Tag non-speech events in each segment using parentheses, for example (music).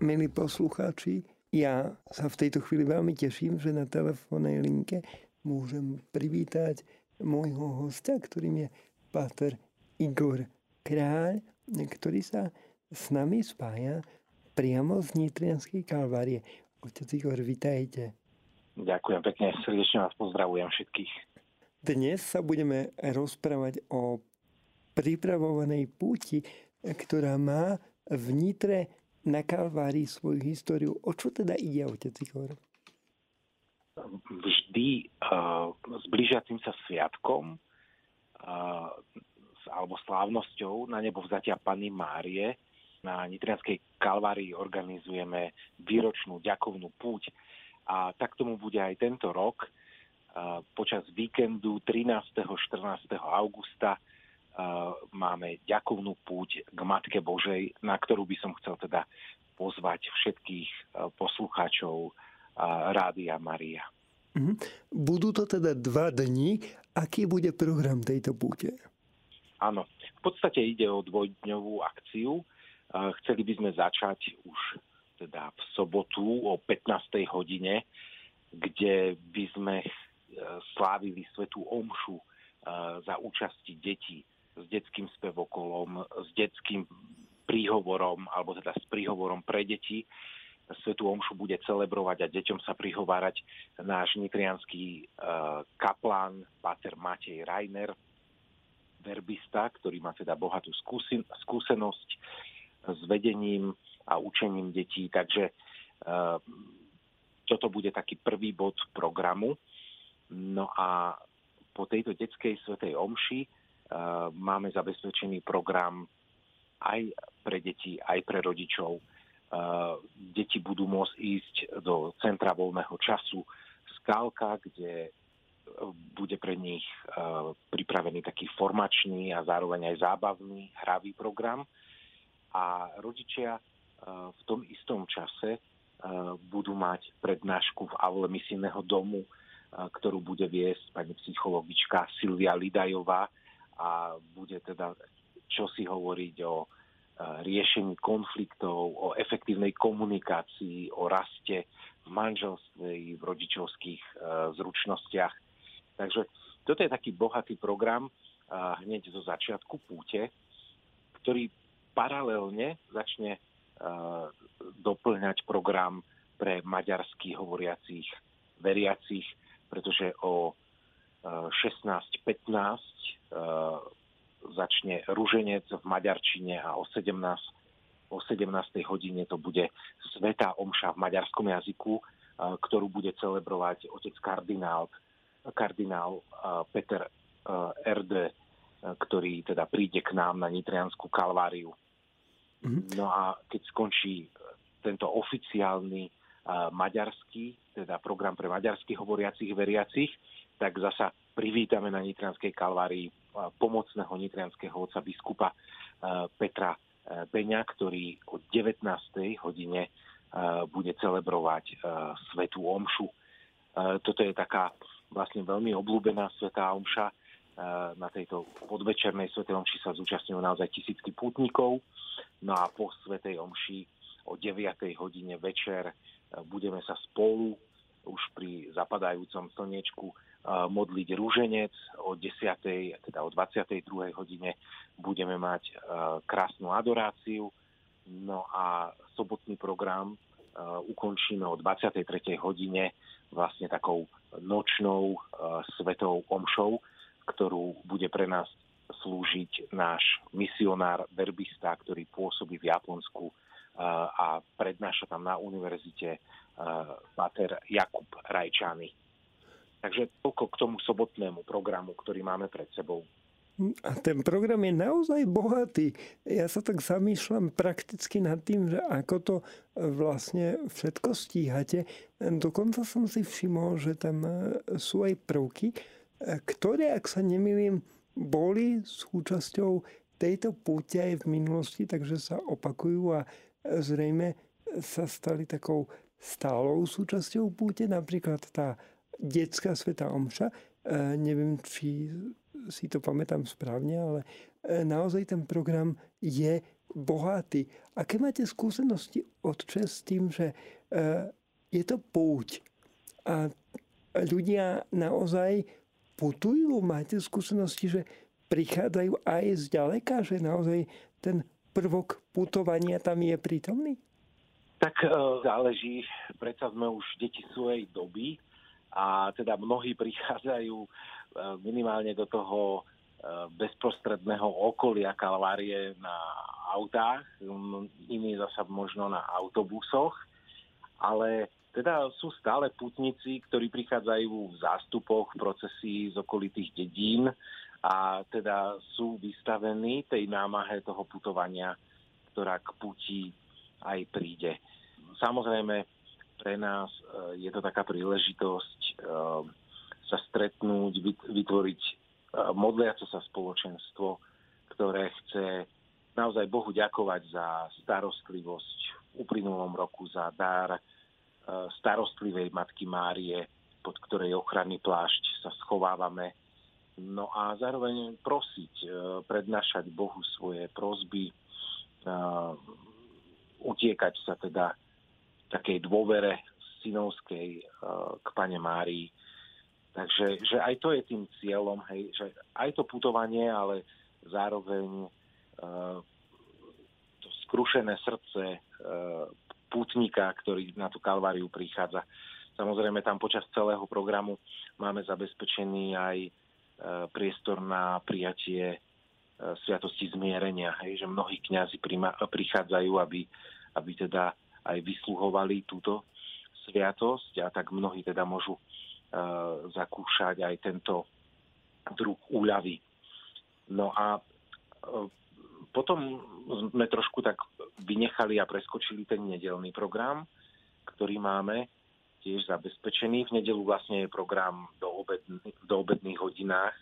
milí poslucháči, ja sa v tejto chvíli veľmi teším, že na telefónnej linke môžem privítať môjho hostia, ktorým je Páter Igor Kráľ, ktorý sa s nami spája priamo z Nitrianskej kalvárie. Otec Igor, vitajte. Ďakujem pekne, srdečne vás pozdravujem všetkých. Dnes sa budeme rozprávať o pripravovanej púti, ktorá má v Nitre na Kalvárii svoju históriu. O čo teda ide, otec Igor? Vždy uh, s blížiacim sa sviatkom uh, alebo slávnosťou na nebo vzatia Panny Márie na Nitrianskej Kalvárii organizujeme výročnú ďakovnú púť. A tak tomu bude aj tento rok. Počas víkendu 13. 14. augusta máme ďakovnú púť k Matke Božej, na ktorú by som chcel teda pozvať všetkých poslucháčov Rádia Maria. Mhm. Budú to teda dva dni. Aký bude program tejto púte? Áno, v podstate ide o dvojdňovú akciu. Chceli by sme začať už teda v sobotu o 15. hodine, kde by sme slávili svetú omšu za účasti detí s detským spevokolom, s detským príhovorom, alebo teda s príhovorom pre deti. Svetu Omšu bude celebrovať a deťom sa prihovárať náš nitrianský uh, kaplán, Pater Matej Rainer, verbista, ktorý má teda bohatú skúsen- skúsenosť s vedením a učením detí. Takže uh, toto bude taký prvý bod programu. No a po tejto detskej svetej omši máme zabezpečený program aj pre deti, aj pre rodičov. Eh, deti budú môcť ísť do centra voľného času Skálka, kde eh, bude pre nich pripravený taký formačný a zároveň aj zábavný hravý program. A rodičia v tom istom čase budú mať prednášku v aule misijného domu, ktorú bude viesť pani psychologička Silvia Lidajová, a bude teda čo si hovoriť o e, riešení konfliktov, o efektívnej komunikácii, o raste v manželstve, v rodičovských e, zručnostiach. Takže toto je taký bohatý program hneď zo začiatku púte, ktorý paralelne začne e, doplňať program pre maďarských hovoriacich veriacich, pretože o 16.15 Eh, začne ruženec v maďarčine a o 17, o 17. hodine to bude Svetá omša v maďarskom jazyku, eh, ktorú bude celebrovať otec kardinál, kardinál eh, Peter RD, ktorý teda príde k nám na Nitrianskú kalváriu. Mm-hmm. No a keď skončí tento oficiálny maďarský, teda program pre maďarských hovoriacich veriacich, tak zasa privítame na Nitrianskej kalvárii pomocného nitrianského otca biskupa Petra Beňa, ktorý o 19. hodine bude celebrovať Svetú Omšu. Toto je taká vlastne veľmi obľúbená Svetá Omša. Na tejto podvečernej Svetej Omši sa zúčastňujú naozaj tisícky pútnikov. No a po Svetej Omši o 9. hodine večer budeme sa spolu už pri zapadajúcom slniečku modliť rúženec o 10. teda o 22. hodine budeme mať krásnu adoráciu. No a sobotný program ukončíme o 23. hodine vlastne takou nočnou svetou omšou, ktorú bude pre nás slúžiť náš misionár, verbista, ktorý pôsobí v Japonsku a prednáša tam na univerzite pater Jakub Rajčany. Takže toľko k tomu sobotnému programu, ktorý máme pred sebou. A ten program je naozaj bohatý. Ja sa tak zamýšľam prakticky nad tým, že ako to vlastne všetko stíhate. Dokonca som si všimol, že tam e, sú aj prvky, e, ktoré, ak sa nemýlim, boli súčasťou tejto púte aj v minulosti, takže sa opakujú a zrejme sa stali takou stálou súčasťou púte. Napríklad tá detská sveta omša. E, neviem, či si to pamätám správne, ale e, naozaj ten program je bohatý. Aké máte skúsenosti otče s tým, že je to púť a ľudia naozaj putujú? Máte skúsenosti, že prichádzajú aj z ďaleka, že naozaj ten prvok putovania tam je prítomný? Tak e, záleží, predsa sme už deti svojej doby a teda mnohí (laughs) prichádzajú e, minimálne do toho e, bezprostredného okolia Kalvárie na autách, iní zasa možno na autobusoch, ale teda sú stále putníci, ktorí prichádzajú v zástupoch procesí z okolitých dedín. A teda sú vystavení tej námahe toho putovania, ktorá k puti aj príde. Samozrejme, pre nás e, je to taká príležitosť e, sa stretnúť, vytvoriť e, modliace sa spoločenstvo, ktoré chce naozaj Bohu ďakovať za starostlivosť v uplynulom roku, za dar starostlivej Matky Márie, pod ktorej ochranný plášť sa schovávame. No a zároveň prosiť, prednášať Bohu svoje prosby, utiekať sa teda takej dôvere synovskej k Pane Márii. Takže že aj to je tým cieľom, hej, že aj to putovanie, ale zároveň uh, to skrušené srdce uh, ktorý na tú kalváriu prichádza. Samozrejme, tam počas celého programu máme zabezpečený aj priestor na prijatie sviatosti zmierenia, hej, že mnohí kňazi prichádzajú, aby, aby teda aj vysluhovali túto sviatosť a tak mnohí teda môžu uh, zakúšať aj tento druh úľavy. No a uh, potom sme trošku tak vynechali a preskočili ten nedelný program, ktorý máme tiež zabezpečený. V nedelu vlastne je program do, obedný, do obedných hodinách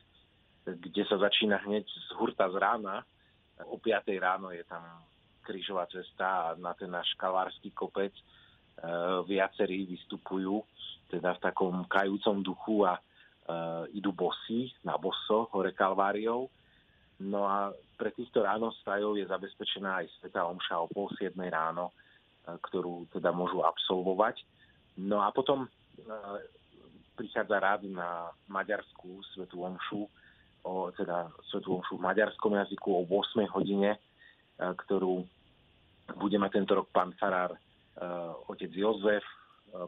kde sa začína hneď z hurta z rána. O 5 ráno je tam krížová cesta a na ten náš kalvársky kopec e, viacerí vystupujú teda v takom kajúcom duchu a e, idú bosy na boso hore Kalváriou. No a pre týchto ránostajov je zabezpečená aj Sveta Omša o pol 7 ráno, e, ktorú teda môžu absolvovať. No a potom e, prichádza rád na maďarskú Svetu Omšu, o teda Svetú omšu v maďarskom jazyku o 8 hodine, ktorú bude mať tento rok pán farár e, otec Jozef e,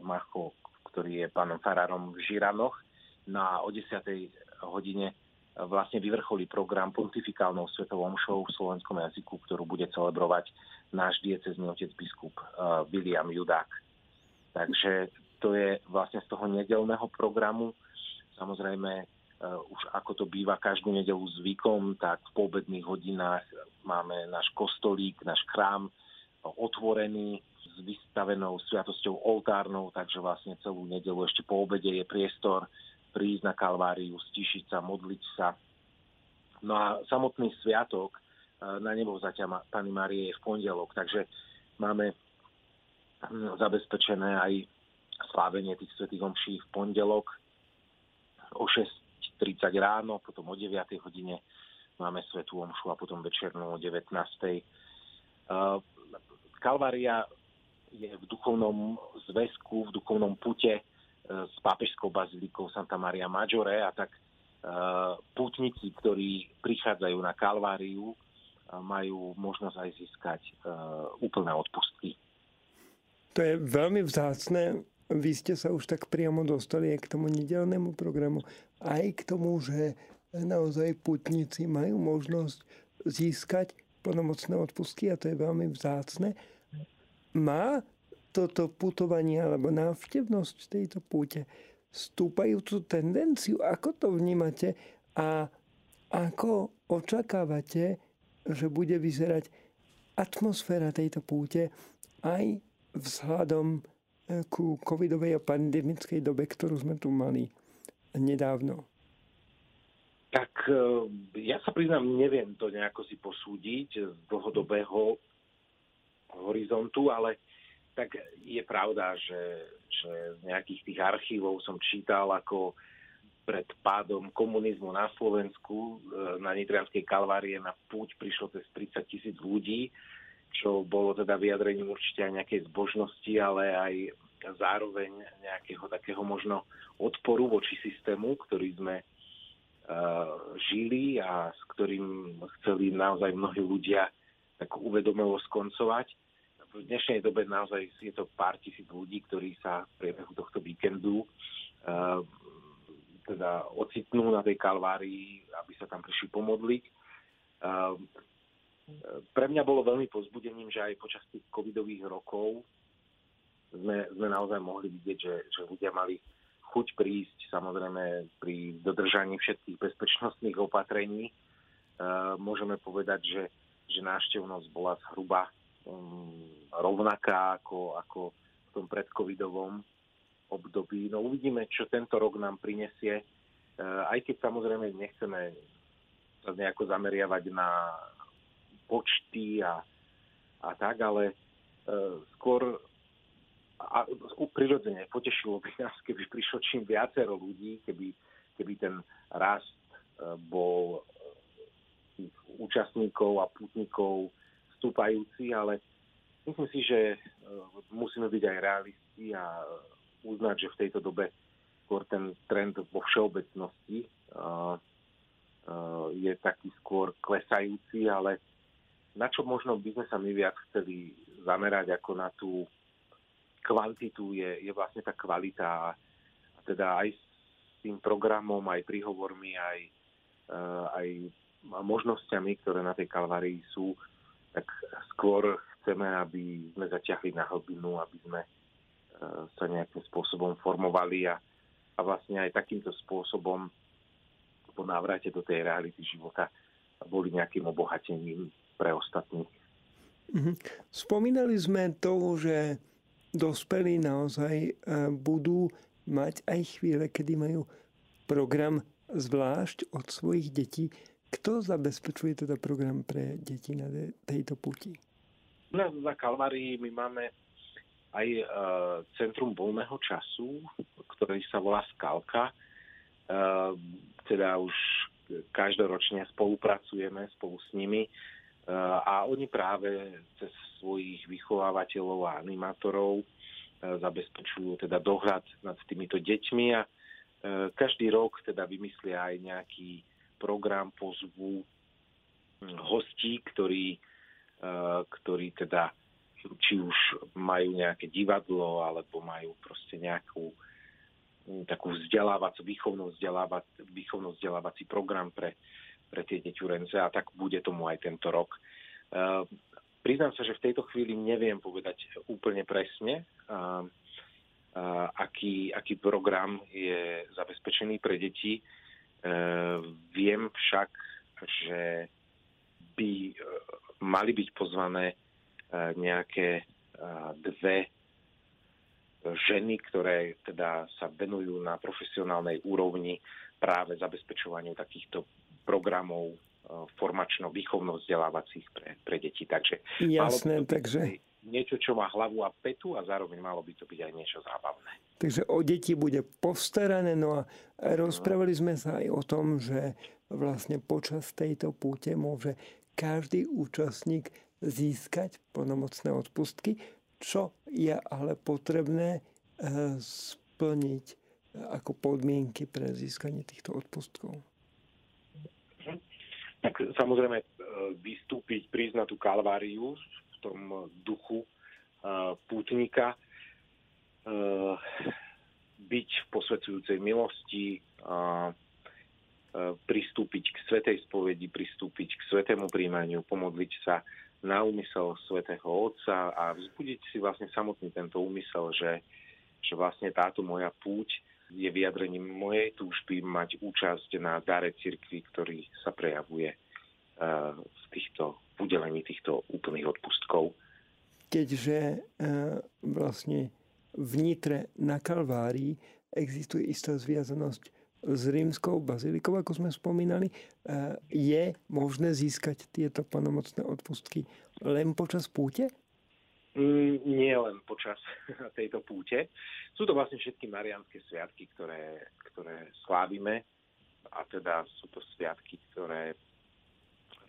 Macho, ktorý je pánom farárom v Žiranoch. Na o 10. hodine vlastne vyvrcholí program pontifikálnou svetovou omšou v slovenskom jazyku, ktorú bude celebrovať náš diecezný otec biskup William Judák. Takže to je vlastne z toho nedelného programu. Samozrejme, už ako to býva každú nedelu zvykom, tak v poobedných hodinách máme náš kostolík, náš chrám otvorený s vystavenou sviatosťou oltárnou, takže vlastne celú nedelu ešte po obede je priestor prísť na Kalváriu, stišiť sa, modliť sa. No a samotný sviatok uh, na nebo zaťa Pany Marie je v pondelok, takže máme hm, zabezpečené aj slávenie tých svetých omší v pondelok o 6 30 ráno, potom o 9 hodine máme svetú omšu a potom večernú o 19. Kalvária je v duchovnom zväzku, v duchovnom pute e, s pápežskou bazilikou Santa Maria Maggiore a tak e, pútnici, ktorí prichádzajú na Kalváriu, majú možnosť aj získať úplné odpustky. To je veľmi vzácne vy ste sa už tak priamo dostali aj k tomu nedelnému programu, aj k tomu, že naozaj putníci majú možnosť získať plnomocné odpustky a to je veľmi vzácne. Má toto putovanie alebo návštevnosť tejto púte stúpajúcu tendenciu? Ako to vnímate a ako očakávate, že bude vyzerať atmosféra tejto púte aj vzhľadom ku covidovej a pandemickej dobe, ktorú sme tu mali nedávno? Tak e, ja sa priznám, neviem to nejako si posúdiť z dlhodobého horizontu, ale tak je pravda, že, že z nejakých tých archívov som čítal, ako pred pádom komunizmu na Slovensku e, na Nitrianskej kalvárie na púť prišlo cez 30 tisíc ľudí čo bolo teda vyjadrením určite aj nejakej zbožnosti, ale aj zároveň nejakého takého možno odporu voči systému, ktorý sme uh, žili a s ktorým chceli naozaj mnohí ľudia tak uvedomovo skoncovať. V dnešnej dobe naozaj je to pár tisíc ľudí, ktorí sa v priebehu tohto víkendu uh, teda ocitnú na tej kalvárii, aby sa tam prišli pomodliť. Uh, pre mňa bolo veľmi pozbudením, že aj počas tých covidových rokov sme, sme naozaj mohli vidieť, že, že ľudia mali chuť prísť, samozrejme pri dodržaní všetkých bezpečnostných opatrení. Uh, môžeme povedať, že, že návštevnosť bola zhruba um, rovnaká ako, ako v tom predcovidovom období. No uvidíme, čo tento rok nám prinesie, uh, aj keď samozrejme nechceme sa nejako zameriavať na počty a, a tak, ale uh, skôr a prirodzene potešilo by nás, keby prišlo čím viacero ľudí, keby, keby ten rast uh, bol tých účastníkov a putníkov vstúpajúci, ale myslím si, že uh, musíme byť aj realisti a uznať, že v tejto dobe skôr ten trend vo všeobecnosti je taký skôr klesajúci, ale na čo možno by sme sa my viac chceli zamerať ako na tú kvantitu, je, je vlastne tá kvalita a teda aj s tým programom, aj príhovormi, aj, uh, aj možnosťami, ktoré na tej kalvárii sú, tak skôr chceme, aby sme zaťahli na hlbinu, aby sme uh, sa nejakým spôsobom formovali a, a vlastne aj takýmto spôsobom po návrate do tej reality života boli nejakým obohatením pre ostatných. Mhm. Spomínali sme to, že dospelí naozaj e, budú mať aj chvíle, kedy majú program zvlášť od svojich detí. Kto zabezpečuje teda program pre deti na tejto puti? Na, na Kalvárii my máme aj e, Centrum voľného času, ktorý sa volá Skalka. E, teda už každoročne spolupracujeme spolu s nimi a oni práve cez svojich vychovávateľov a animátorov e, zabezpečujú teda dohľad nad týmito deťmi a e, každý rok teda vymyslia aj nejaký program, pozvu hostí, ktorí, e, ktorí teda či už majú nejaké divadlo alebo majú proste nejakú takú vzdelávací, výchovno vzdelávací program pre pre tie deťurence a tak bude tomu aj tento rok. Uh, priznám sa, že v tejto chvíli neviem povedať úplne presne, uh, uh, aký, aký program je zabezpečený pre deti. Viem však, že by mali byť pozvané nejaké dve ženy, ktoré teda sa venujú na profesionálnej úrovni práve zabezpečovaniu takýchto programov e, formačno-výchovno-vzdelávacích pre, pre deti. Takže Jasné, takže... Niečo, čo má hlavu a petu a zároveň malo by to byť aj niečo zábavné. Takže o deti bude postarané. No a rozprávali sme sa aj o tom, že vlastne počas tejto púte môže každý účastník získať plnomocné odpustky, čo je ale potrebné e, splniť ako podmienky pre získanie týchto odpustkov tak samozrejme e, vystúpiť, na tú kalváriu v tom duchu e, pútnika, e, byť v posvedzujúcej milosti, pristúpiť k svetej spovedi, pristúpiť k svetému príjmaniu, pomodliť sa na úmysel svätého Otca a vzbudiť si vlastne samotný tento úmysel, že, že vlastne táto moja púť je vyjadrením mojej túžby mať účasť na dare cirkvi, ktorý sa prejavuje eh, v týchto udelení týchto úplných odpustkov. Keďže eh, vlastne v Nitre na Kalvárii existuje istá zviazanosť s rímskou bazilikou, ako sme spomínali, eh, je možné získať tieto plnomocné odpustky len počas púte? Mm, nie len počas (laughs) tejto púte. Sú to vlastne všetky marianské sviatky, ktoré, ktoré slávime a teda sú to sviatky, ktoré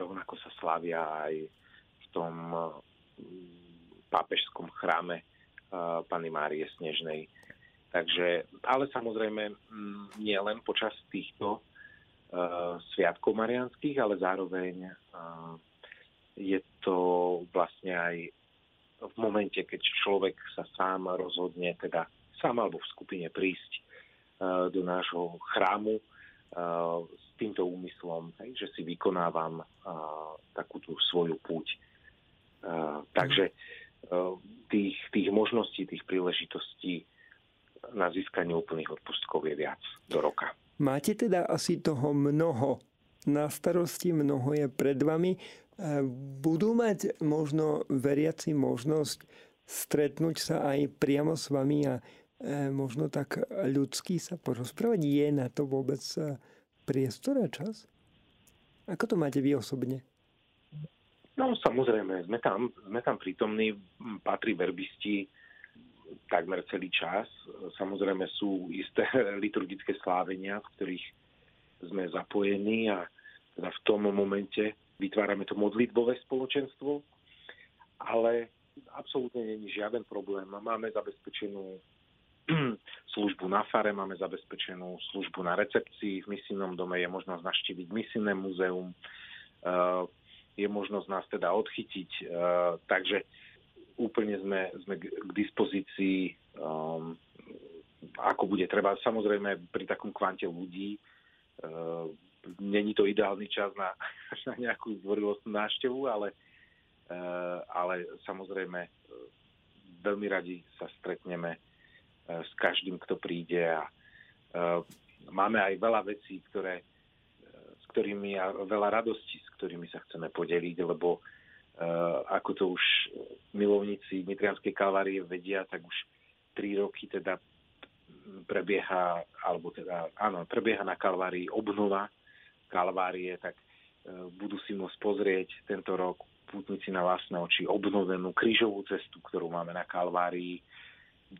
rovnako sa slávia aj v tom pápežskom chráme Pany Márie Snežnej. Takže, ale samozrejme nie len počas týchto sviatkov marianských, ale zároveň je to vlastne aj v momente, keď človek sa sám rozhodne, teda sám alebo v skupine prísť do nášho chrámu s týmto úmyslom, že si vykonávam takú tú svoju púť. Takže tých, tých možností, tých príležitostí na získanie úplných odpustkov je viac do roka. Máte teda asi toho mnoho na starosti, mnoho je pred vami. Budú mať možno veriaci možnosť stretnúť sa aj priamo s vami a E, možno tak ľudský sa porozprávať? Je na to vôbec e, priestor a čas? Ako to máte vy osobne? No samozrejme, sme tam, sme tam prítomní, patrí verbisti takmer celý čas. Samozrejme sú isté (laughs) liturgické slávenia, v ktorých sme zapojení a teda v tom momente vytvárame to modlitbové spoločenstvo, ale absolútne není žiaden problém. Máme zabezpečenú (clears throat) službu na fare, máme zabezpečenú službu na recepcii, v misijnom dome je možnosť naštíviť misijné múzeum, eh, je možnosť nás teda odchytiť, eh, takže úplne sme, sme k dispozícii, um, ako bude treba. Samozrejme, pri takom kvante ľudí není to ideálny čas na, (laughs) na nejakú zdvorilostnú návštevu, ale, uh, ale samozrejme veľmi radi sa stretneme s každým, kto príde a máme aj veľa vecí, ktoré, s ktorými a veľa radostí, s ktorými sa chceme podeliť, lebo ako to už milovníci Nitrianskej kalvárie vedia, tak už tri roky teda prebieha, alebo teda, áno, prebieha na Kalvárii obnova Kalvárie, tak budú si môcť pozrieť tento rok pútnici na vlastné oči obnovenú krížovú cestu, ktorú máme na Kalvárii,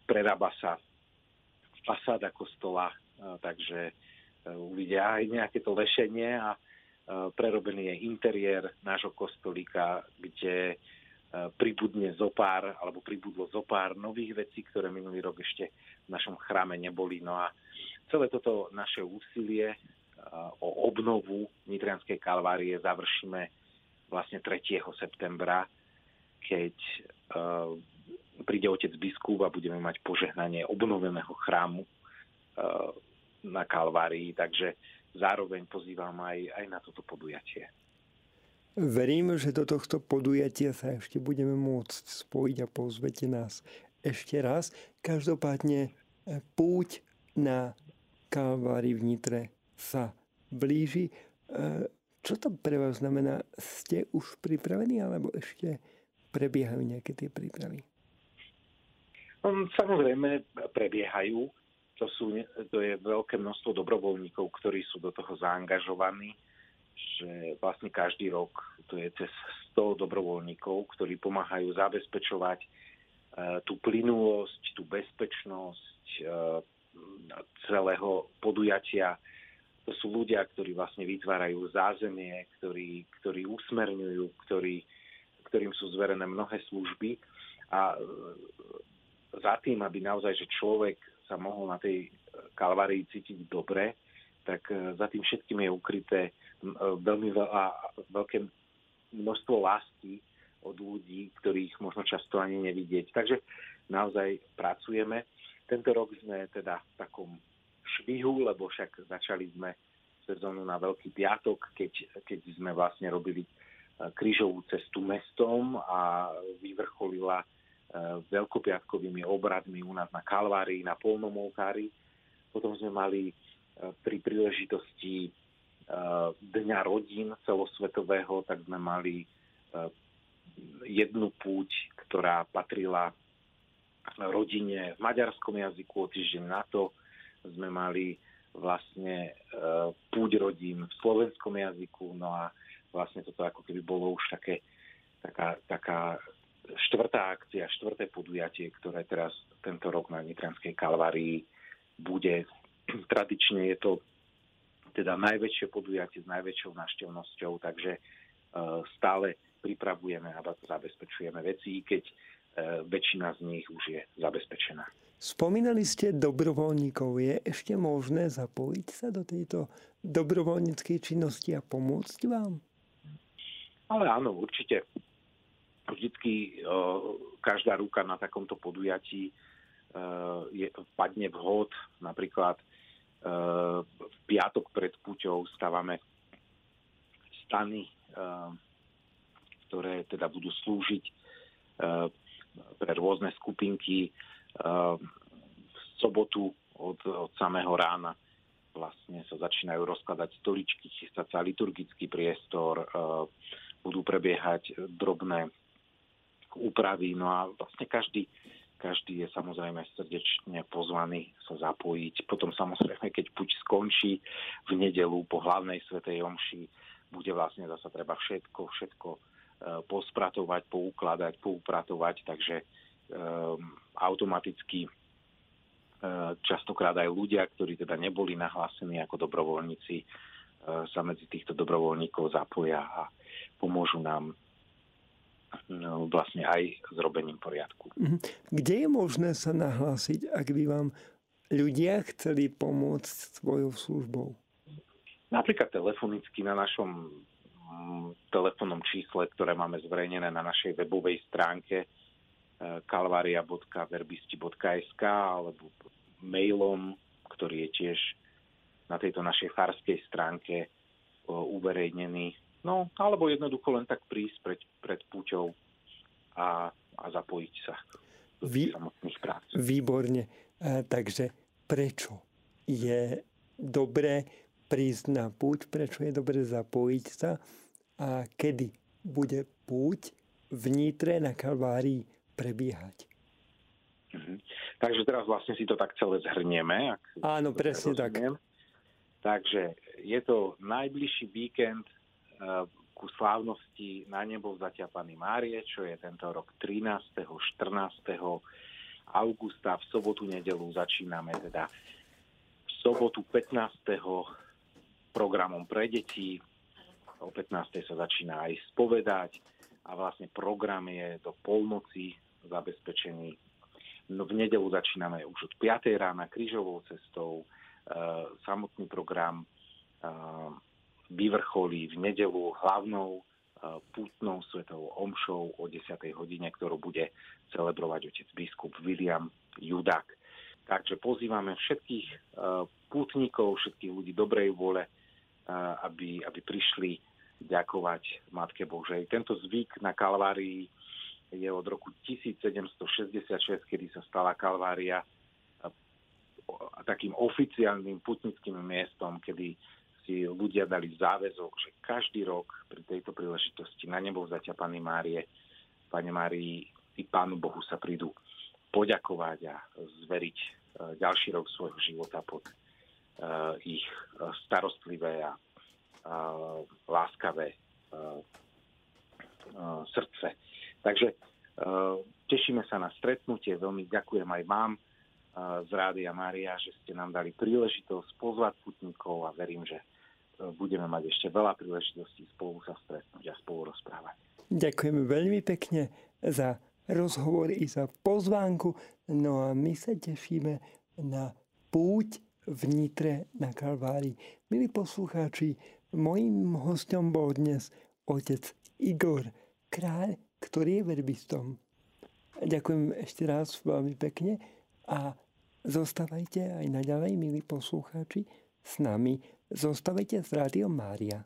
prerába sa fasáda kostola, takže e, uvidia aj nejaké to lešenie a e, prerobený je interiér nášho kostolíka, kde e, pribudne zopár, alebo pribudlo zopár nových vecí, ktoré minulý rok ešte v našom chráme neboli. No a celé toto naše úsilie o obnovu Nitrianskej kalvárie završíme vlastne 3. septembra, keď príde otec biskup a budeme mať požehnanie obnoveného chrámu na Kalvárii, takže zároveň pozývam aj, aj na toto podujatie. Verím, že do tohto podujatia sa ešte budeme môcť spojiť a pozvete nás ešte raz. Každopádne e, púť na Kalvári v Nitre sa blíži. E, čo to pre vás znamená? Ste už pripravení alebo ešte prebiehajú nejaké tie prípravy? Samozrejme prebiehajú. To, sú, to je veľké množstvo dobrovoľníkov, ktorí sú do toho zaangažovaní, že vlastne každý rok to je cez 100 dobrovoľníkov, ktorí pomáhajú zabezpečovať e, tú plynulosť, tú bezpečnosť e, celého podujatia. To sú ľudia, ktorí vlastne vytvárajú zázemie, ktorí, ktorí usmerňujú, ktorí, ktorým sú zverené mnohé služby. A za tým, aby naozaj, že človek sa mohol na tej kalvárii cítiť dobre, tak e, za tým všetkým je ukryté e, veľmi veľa, veľké množstvo lásky od ľudí, ktorých možno často ani nevidieť. Takže naozaj pracujeme. Tento rok sme teda v takom švihu, lebo však začali sme sezónu na Veľký piatok, keď, keď sme vlastne robili e, krížovú cestu mestom a vyvrcholila veľkopiatkovými obradmi u nás na Kalvárii, na polnom oltári. Potom sme mali pri príležitosti eh, Dňa rodín celosvetového, tak sme mali jednu púť, ktorá patrila rodine v maďarskom jazyku o týždeň na to. Sme mali vlastne púť rodín v slovenskom jazyku, no a vlastne toto ako keby bolo už také, taká, taká štvrtá akcia, štvrté podujatie, ktoré teraz tento rok na Nitranskej kalvárii bude. (clears throat) Tradične je to teda najväčšie podujatie s najväčšou návštevnosťou, takže e, stále pripravujeme a zabezpečujeme veci, keď e, väčšina z nich už je zabezpečená. Spomínali ste dobrovoľníkov. Je ešte možné zapojiť sa do tejto dobrovoľníckej činnosti a pomôcť vám? Ale áno, určite. Vždycky každá ruka na takomto podujatí je, padne vhod. Napríklad v piatok pred Puťou stávame stany, ktoré teda budú slúžiť pre rôzne skupinky v sobotu od, od samého rána vlastne sa začínajú rozkladať stoličky, chystať sa liturgický priestor, budú prebiehať drobné úpravy, no a vlastne každý, každý je samozrejme srdečne pozvaný sa zapojiť. Potom samozrejme, keď puť skončí v nedelu po hlavnej svetej omši, bude vlastne zase treba všetko, všetko e, pospratovať, poukladať, poupratovať, takže um, automaticky e, častokrát aj ľudia, ktorí teda neboli nahlásení ako dobrovoľníci, sa medzi týchto dobrovoľníkov zapoja a pomôžu nám vlastne aj s robením poriadku. Mhm. Kde je možné sa nahlásiť, ak by vám ľudia chceli pomôcť svojou službou? Napríklad telefonicky na našom mm, telefónnom čísle, ktoré máme zverejnené na našej webovej stránke e, kalvaria.verbisti.sk alebo mailom, ktorý je tiež na tejto našej farskej stránke e, uverejnený. No, alebo jednoducho len tak prísť pred, púťou a, a zapojiť sa do Vy, samotných prác. Výborne. A, takže prečo je dobré prísť na púť, prečo je dobré zapojiť sa a kedy bude púť v Nitre na Kalvárii prebiehať? Mhm. Takže teraz vlastne si to tak celé zhrnieme. Ak Áno, presne tak. Takže je to najbližší víkend eh, ku slávnosti na nebo vzatia Pany Márie, čo je tento rok 13. 14. augusta. V sobotu, nedelu začíname teda v sobotu 15. programom pre deti. O 15. sa začína aj spovedať a vlastne program je do polnoci zabezpečený. No, v nedelu začíname už od 5. rána krížovou cestou, Eh, samotný program eh, vyvrcholí v nedelu hlavnou eh, pútnou svetovou omšou o 10. hodine, ktorú bude celebrovať otec biskup William Judák. Takže pozývame všetkých pútnikov, všetkých ľudí dobrej vôle, aby, aby prišli ďakovať Matke Božej. Tento zvyk na Kalvárii je od roku 1766, kedy sa stala Kalvária takým oficiálnym putnickým miestom, kedy si ľudia dali záväzok, že každý rok pri tejto príležitosti na nebo vzatia Pany Márie, Pane Márii i Pánu Bohu sa prídu poďakovať a zveriť e, ďalší rok svojho života pod uh, ich e, starostlivé a láskavé srdce. Takže tešíme sa na stretnutie, veľmi ďakujem aj vám z Rádia Maria, že ste nám dali príležitosť pozvať putníkov a verím, že e, budeme mať ešte veľa príležitostí spolu sa stretnúť a spolu rozprávať. Ďakujeme veľmi pekne za rozhovor i za pozvánku. No a my sa tešíme na púť v Nitre na Kalvárii. Milí poslucháči, mojím hostom bol dnes otec Igor Kráľ, ktorý je verbistom. Ďakujem ešte raz veľmi pekne a zostávajte aj naďalej, milí poslucháči, s nami. Zostávajte s Rádiom Mária.